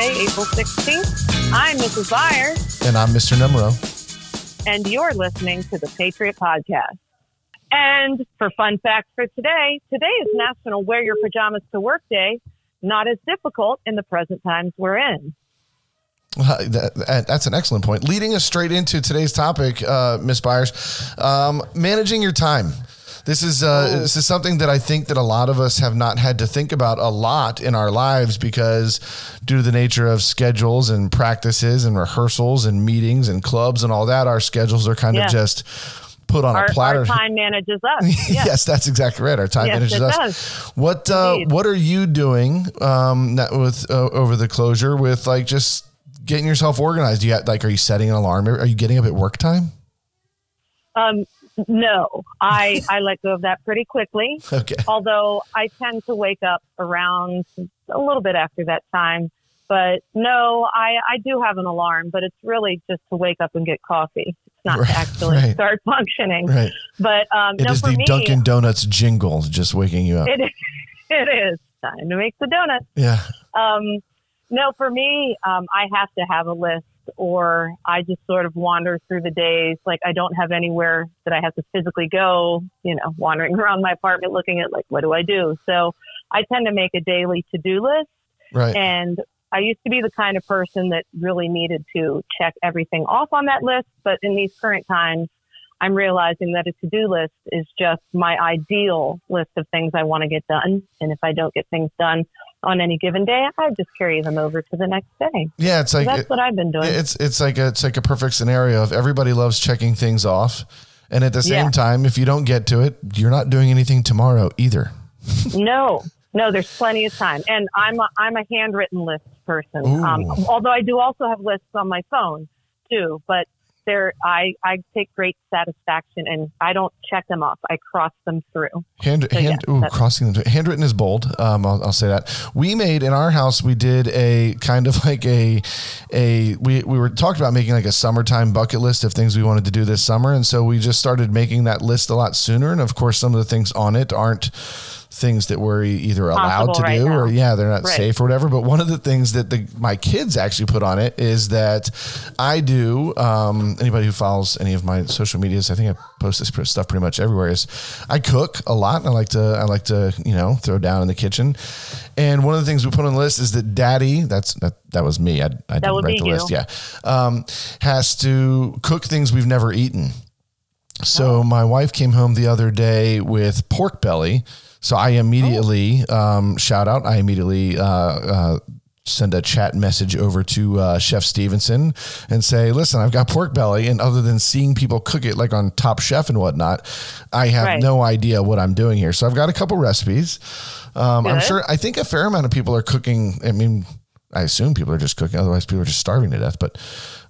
Thursday, April 16th. I'm Mrs. Byers. And I'm Mr. Numero. And you're listening to the Patriot Podcast. And for fun facts for today, today is National Wear Your Pajamas to Work Day. Not as difficult in the present times we're in. Uh, that, that's an excellent point. Leading us straight into today's topic, uh, Miss Byers, um, managing your time. This is uh, oh. this is something that I think that a lot of us have not had to think about a lot in our lives because due to the nature of schedules and practices and rehearsals and meetings and clubs and all that, our schedules are kind yeah. of just put on our, a platter. Our time manages us. Yes. yes, that's exactly right. Our time yes, manages us. Does. What uh, what are you doing um, with uh, over the closure with like just getting yourself organized? You got like, are you setting an alarm? Are you getting up at work time? Um, no, I I let go of that pretty quickly. Okay. Although I tend to wake up around a little bit after that time. But no, I, I do have an alarm, but it's really just to wake up and get coffee. It's not right, to actually right. start functioning. Right. But um, it no, is the me, Dunkin' Donuts jingle just waking you up. It is. It is time to make the donuts. Yeah. Um, no, for me, um, I have to have a list or I just sort of wander through the days. Like I don't have anywhere that I have to physically go, you know, wandering around my apartment looking at like, what do I do? So I tend to make a daily to do list. Right. And I used to be the kind of person that really needed to check everything off on that list. But in these current times, I'm realizing that a to do list is just my ideal list of things I want to get done. And if I don't get things done, on any given day, I just carry them over to the next day. Yeah, it's like so that's it, what I've been doing. It's it's like a, it's like a perfect scenario of everybody loves checking things off, and at the same yeah. time, if you don't get to it, you're not doing anything tomorrow either. no, no, there's plenty of time, and I'm a, I'm a handwritten list person. Um, although I do also have lists on my phone too, but there I, I take great satisfaction and I don't check them off. I cross them through. Hand, so hand ooh, crossing them. Handwritten is bold. Um, I'll, I'll, say that. We made in our house. We did a kind of like a a we we were talked about making like a summertime bucket list of things we wanted to do this summer, and so we just started making that list a lot sooner. And of course, some of the things on it aren't things that we're either allowed Possible to right do now. or yeah they're not right. safe or whatever but one of the things that the, my kids actually put on it is that i do um, anybody who follows any of my social medias i think i post this stuff pretty much everywhere is i cook a lot i like to i like to you know throw down in the kitchen and one of the things we put on the list is that daddy that's that, that was me i, I didn't write the you. list yeah um, has to cook things we've never eaten so oh. my wife came home the other day with pork belly so I immediately oh. um, shout out. I immediately uh, uh, send a chat message over to uh, Chef Stevenson and say, "Listen, I've got pork belly, and other than seeing people cook it like on Top Chef and whatnot, I have right. no idea what I'm doing here. So I've got a couple recipes. Um, I'm sure. I think a fair amount of people are cooking. I mean, I assume people are just cooking. Otherwise, people are just starving to death. But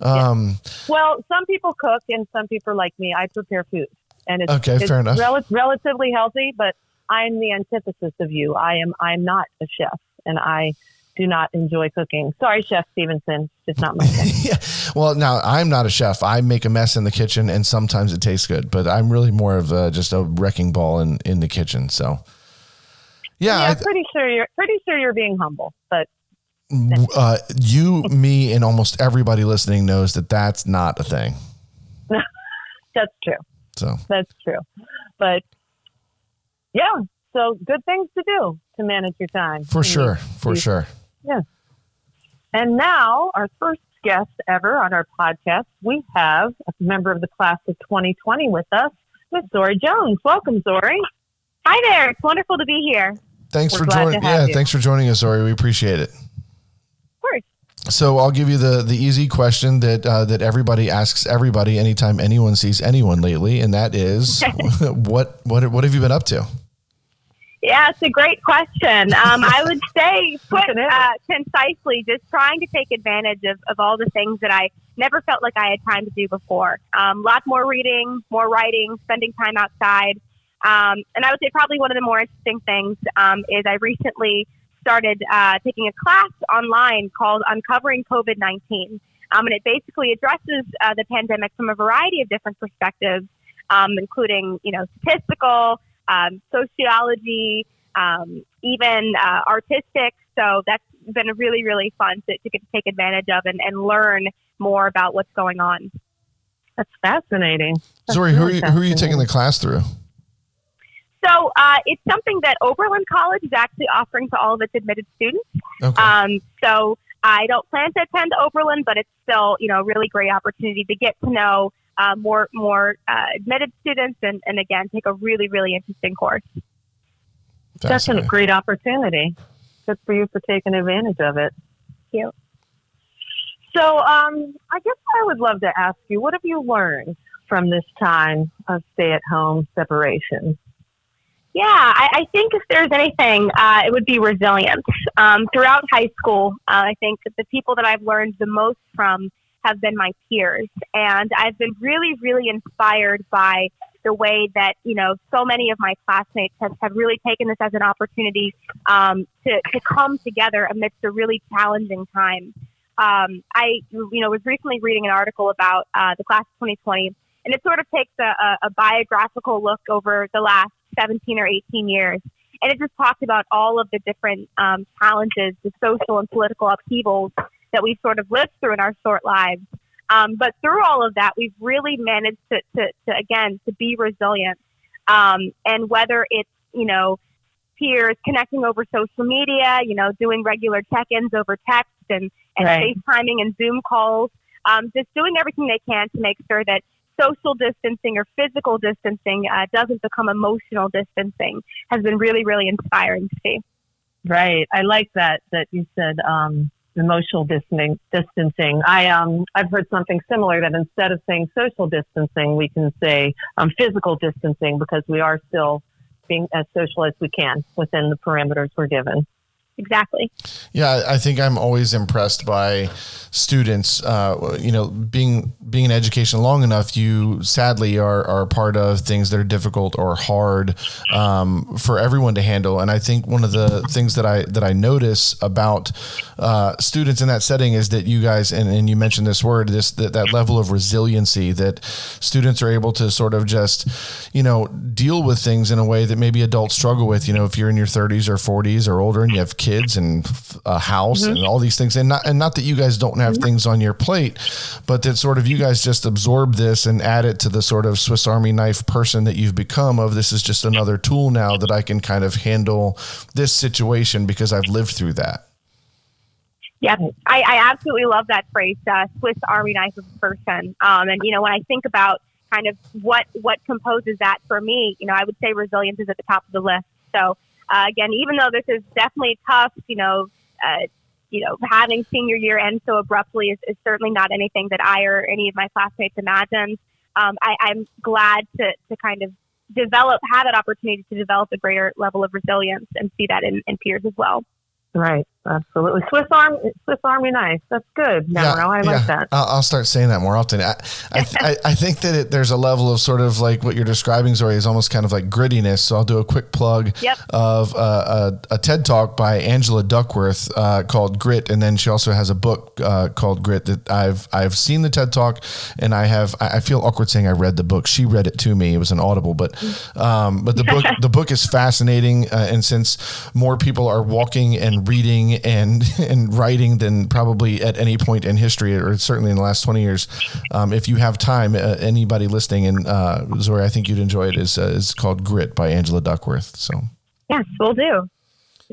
um, yeah. well, some people cook, and some people like me. I prepare food, and it's okay. It's fair enough. Rel- relatively healthy, but I'm the antithesis of you. I am I'm not a chef and I do not enjoy cooking. Sorry, Chef Stevenson. It's not my thing. yeah. Well, now I'm not a chef. I make a mess in the kitchen and sometimes it tastes good, but I'm really more of a, just a wrecking ball in, in the kitchen. So yeah, yeah I'm pretty sure you're pretty sure you're being humble, but uh, you, me, and almost everybody listening knows that that's not a thing. that's true. So that's true. But yeah. So good things to do to manage your time. For sure. For sure. Yeah. And now our first guest ever on our podcast, we have a member of the class of 2020 with us, Miss Zori Jones. Welcome, Zori. Hi there. It's wonderful to be here. Thanks We're for joining. Yeah, you. thanks for joining us, Zori. We appreciate it. Of course. So I'll give you the the easy question that uh, that everybody asks everybody anytime anyone sees anyone lately, and that is, what what what have you been up to? Yeah, it's a great question. Um, I would say, put uh, concisely, just trying to take advantage of, of all the things that I never felt like I had time to do before. Um, lots more reading, more writing, spending time outside. Um, and I would say probably one of the more interesting things um, is I recently started uh, taking a class online called Uncovering COVID 19. Um, and it basically addresses uh, the pandemic from a variety of different perspectives, um, including, you know, statistical, um, sociology, um, even uh, artistic. So that's been really, really fun to, to get to take advantage of and, and learn more about what's going on. That's fascinating. That's Zori, really who, are you, who are you taking the class through? So uh, it's something that Oberlin College is actually offering to all of its admitted students. Okay. Um, so I don't plan to attend Oberlin, but it's still, you know, a really great opportunity to get to know uh, more more uh, admitted students and, and again take a really really interesting course. That's a great opportunity. Good for you for taking advantage of it. Thank you. So, um, I guess I would love to ask you, what have you learned from this time of stay-at-home separation? Yeah, I, I think if there's anything, uh, it would be resilience. Um, throughout high school, uh, I think that the people that I've learned the most from have been my peers. And I've been really, really inspired by the way that, you know, so many of my classmates have, have really taken this as an opportunity um, to, to come together amidst a really challenging time. Um, I, you know, was recently reading an article about uh, the class of 2020, and it sort of takes a, a, a biographical look over the last 17 or 18 years. And it just talks about all of the different um, challenges, the social and political upheavals that we've sort of lived through in our short lives. Um, but through all of that, we've really managed to, to, to again, to be resilient. Um, and whether it's, you know, peers connecting over social media, you know, doing regular check-ins over text and, and right. FaceTiming and Zoom calls, um, just doing everything they can to make sure that social distancing or physical distancing uh, doesn't become emotional distancing has been really, really inspiring to see. Right. I like that, that you said, um, emotional distancing. distancing. I um I've heard something similar that instead of saying social distancing, we can say um, physical distancing because we are still being as social as we can within the parameters we're given exactly. Yeah, I think I'm always impressed by students. Uh, you know, being being in education long enough, you sadly are are part of things that are difficult or hard um, for everyone to handle. And I think one of the things that I that I notice about uh, students in that setting is that you guys and, and you mentioned this word this that, that level of resiliency that students are able to sort of just you know deal with things in a way that maybe adults struggle with. You know, if you're in your 30s or 40s or older and you have kids kids and a house mm-hmm. and all these things. And not, and not that you guys don't have mm-hmm. things on your plate, but that sort of you guys just absorb this and add it to the sort of Swiss Army knife person that you've become of this is just another tool now that I can kind of handle this situation because I've lived through that. Yeah, I, I absolutely love that phrase, uh, Swiss Army knife of a person. Um, and, you know, when I think about kind of what, what composes that for me, you know, I would say resilience is at the top of the list. So, uh, again, even though this is definitely tough, you know, uh, you know, having senior year end so abruptly is, is, certainly not anything that I or any of my classmates imagined. Um, I, am glad to, to kind of develop, have that opportunity to develop a greater level of resilience and see that in, in peers as well. Right. Absolutely. Swiss Army, Swiss Army knife. That's good. yeah, I like that. I'll, I'll, start saying that more often. I, I, I, I think that it, there's a level of sort of like what you're describing, Zori, is almost kind of like grittiness. So I'll do a quick plug yep. of uh, a, a, TED talk by Angela Duckworth uh, called Grit, and then she also has a book uh, called Grit that I've I've seen the TED talk, and I have I feel awkward saying I read the book. She read it to me. It was an audible, but um, but the book the book is fascinating, uh, and since more people are walking and reading and and writing than probably at any point in history, or certainly in the last twenty years. Um, if you have time, uh, anybody listening, and uh, Zori, I think you'd enjoy it. is uh, is called Grit by Angela Duckworth. So yes, we'll do.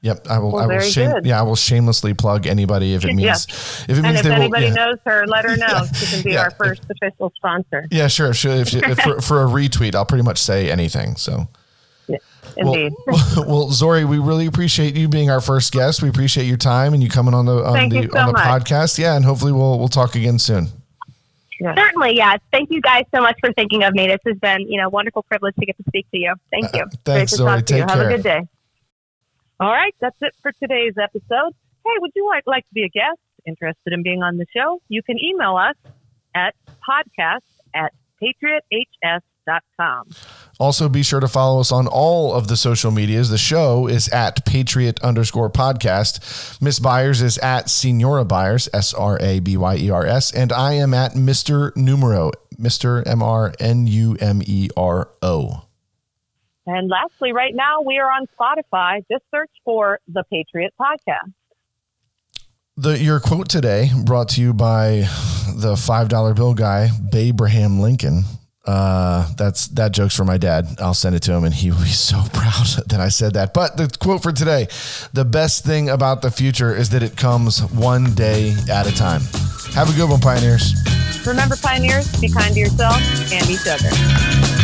Yep, I will. Well, I will shame, yeah, I will shamelessly plug anybody if it means. yes. If it means and if anybody will, yeah. knows her, let her know. She can be yeah. our first official sponsor. Yeah, sure. sure. If, if for, for a retweet, I'll pretty much say anything. So. Indeed. Well, well, Zori, we really appreciate you being our first guest. We appreciate your time and you coming on the on Thank the so on the much. podcast. Yeah, and hopefully we'll we'll talk again soon. Yeah. Certainly, yes. Thank you guys so much for thinking of me. This has been, you know, wonderful privilege to get to speak to you. Thank you. Uh, thanks, Zori. Take you. care. Have a good day. All right, that's it for today's episode. Hey, would you like, like to be a guest? Interested in being on the show? You can email us at podcast at patrioths also, be sure to follow us on all of the social medias. The show is at Patriot underscore podcast. Miss Byers is at Senora Byers, S R A B Y E R S. And I am at Mr. Numero, Mr. M R N U M E R O. And lastly, right now we are on Spotify. Just search for the Patriot Podcast. The, your quote today brought to you by the five dollar bill guy, Abraham Lincoln. Uh, that's that joke's for my dad. I'll send it to him, and he will be so proud that I said that. But the quote for today: the best thing about the future is that it comes one day at a time. Have a good one, pioneers. Remember, pioneers, be kind to yourself and each other.